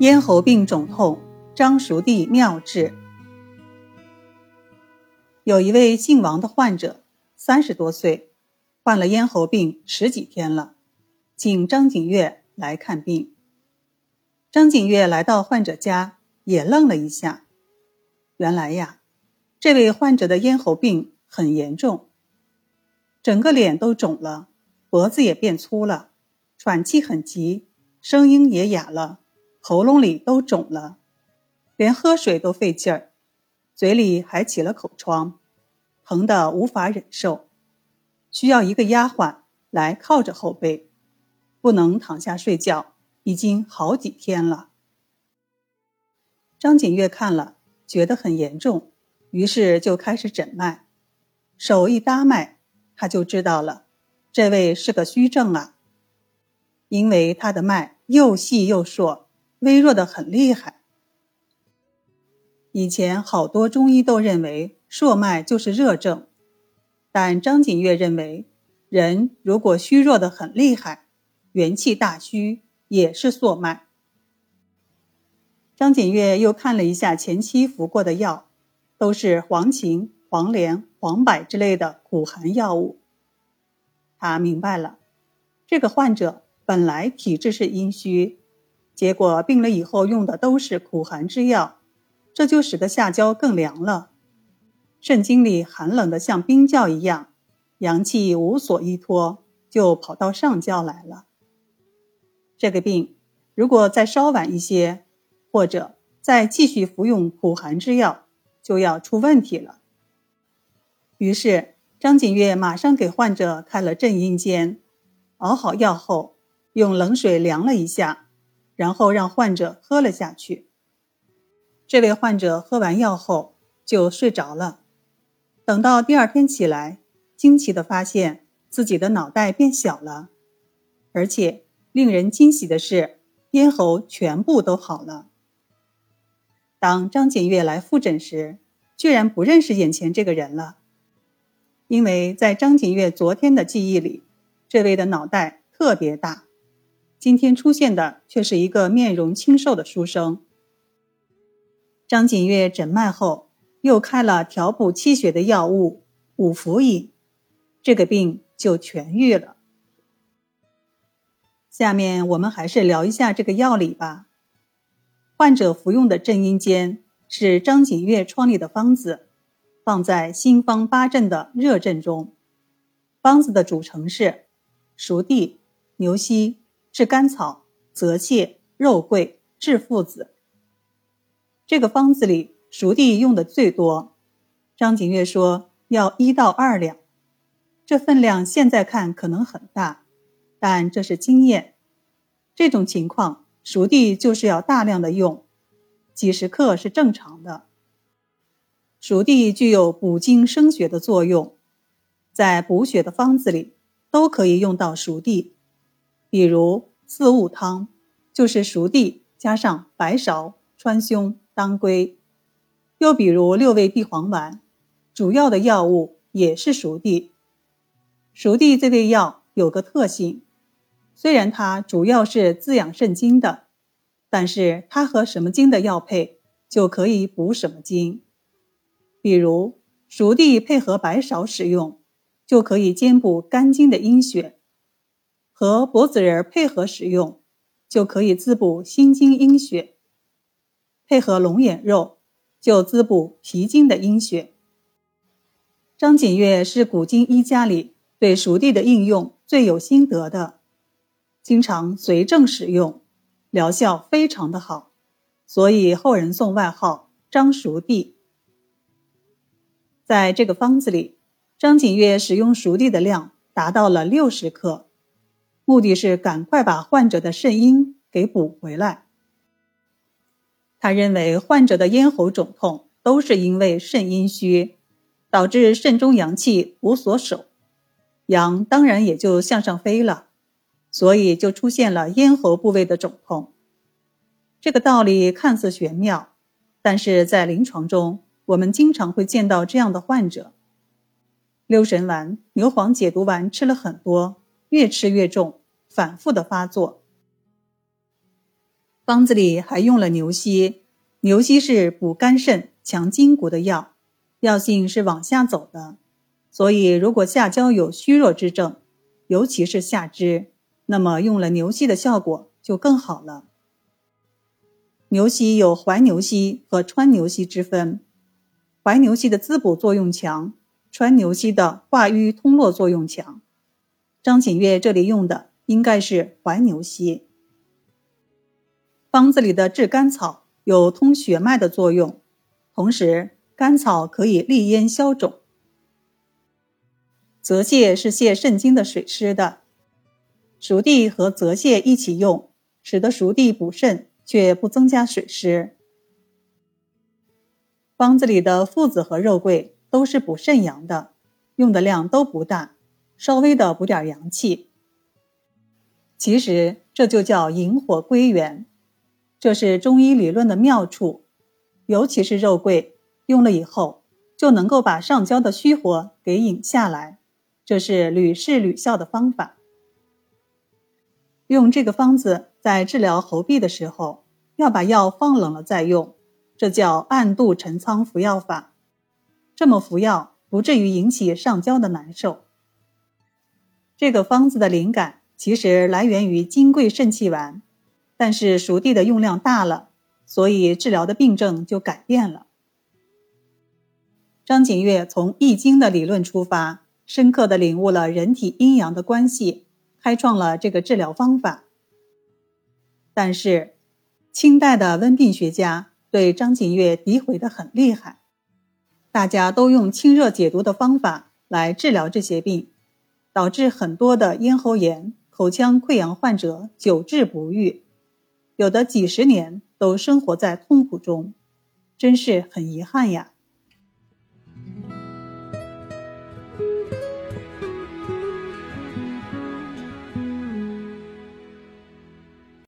咽喉病肿痛，张熟地妙治。有一位姓王的患者，三十多岁，患了咽喉病十几天了，请张景岳来看病。张景岳来到患者家，也愣了一下。原来呀，这位患者的咽喉病很严重，整个脸都肿了，脖子也变粗了，喘气很急，声音也哑了。喉咙里都肿了，连喝水都费劲儿，嘴里还起了口疮，疼得无法忍受，需要一个丫鬟来靠着后背，不能躺下睡觉，已经好几天了。张景岳看了，觉得很严重，于是就开始诊脉，手一搭脉，他就知道了，这位是个虚症啊，因为他的脉又细又硕。微弱的很厉害。以前好多中医都认为硕脉就是热症，但张景岳认为，人如果虚弱的很厉害，元气大虚也是硕脉。张景岳又看了一下前期服过的药，都是黄芩、黄连、黄柏之类的苦寒药物。他明白了，这个患者本来体质是阴虚。结果病了以后用的都是苦寒之药，这就使得下焦更凉了，肾经里寒冷的像冰窖一样，阳气无所依托，就跑到上焦来了。这个病如果再稍晚一些，或者再继续服用苦寒之药，就要出问题了。于是张景岳马上给患者开了镇阴煎，熬好药后，用冷水凉了一下。然后让患者喝了下去。这位患者喝完药后就睡着了。等到第二天起来，惊奇地发现自己的脑袋变小了，而且令人惊喜的是，咽喉全部都好了。当张景月来复诊时，居然不认识眼前这个人了，因为在张景月昨天的记忆里，这位的脑袋特别大。今天出现的却是一个面容清瘦的书生。张景岳诊脉后，又开了调补气血的药物五福饮，这个病就痊愈了。下面我们还是聊一下这个药理吧。患者服用的镇阴煎是张景岳创立的方子，放在心方八阵的热阵中。方子的组成是熟地、牛膝。炙甘草、泽泻、肉桂、炙附子。这个方子里，熟地用的最多。张景岳说要一到二两，这分量现在看可能很大，但这是经验。这种情况，熟地就是要大量的用，几十克是正常的。熟地具有补精生血的作用，在补血的方子里都可以用到熟地。比如四物汤，就是熟地加上白芍、川芎、当归；又比如六味地黄丸，主要的药物也是熟地。熟地这味药有个特性，虽然它主要是滋养肾经的，但是它和什么经的药配，就可以补什么经。比如熟地配合白芍使用，就可以兼补肝经的阴血。和柏子仁配合使用，就可以滋补心经阴血；配合龙眼肉，就滋补脾经的阴血。张景岳是古今医家里对熟地的应用最有心得的，经常随症使用，疗效非常的好，所以后人送外号“张熟地”。在这个方子里，张景岳使用熟地的量达到了六十克。目的是赶快把患者的肾阴给补回来。他认为患者的咽喉肿痛都是因为肾阴虚，导致肾中阳气无所守，阳当然也就向上飞了，所以就出现了咽喉部位的肿痛。这个道理看似玄妙，但是在临床中，我们经常会见到这样的患者：六神丸、牛黄解毒丸吃了很多。越吃越重，反复的发作。方子里还用了牛膝，牛膝是补肝肾、强筋骨的药，药性是往下走的，所以如果下焦有虚弱之症，尤其是下肢，那么用了牛膝的效果就更好了。牛膝有怀牛膝和川牛膝之分，怀牛膝的滋补作用强，川牛膝的化瘀通络作用强。张景岳这里用的应该是怀牛膝。方子里的炙甘草有通血脉的作用，同时甘草可以利咽消肿。泽泻是泻肾经的水湿的，熟地和泽泻一起用，使得熟地补肾。却不增加水湿。方子里的附子和肉桂都是补肾阳的，用的量都不大，稍微的补点阳气。其实这就叫引火归元，这是中医理论的妙处。尤其是肉桂，用了以后就能够把上焦的虚火给引下来，这是屡试屡效的方法。用这个方子。在治疗喉痹的时候，要把药放冷了再用，这叫暗度陈仓服药法。这么服药，不至于引起上焦的难受。这个方子的灵感其实来源于金匮肾气丸，但是熟地的用量大了，所以治疗的病症就改变了。张景岳从《易经》的理论出发，深刻的领悟了人体阴阳的关系，开创了这个治疗方法。但是，清代的温病学家对张景岳诋毁的很厉害，大家都用清热解毒的方法来治疗这些病，导致很多的咽喉炎、口腔溃疡患者久治不愈，有的几十年都生活在痛苦中，真是很遗憾呀。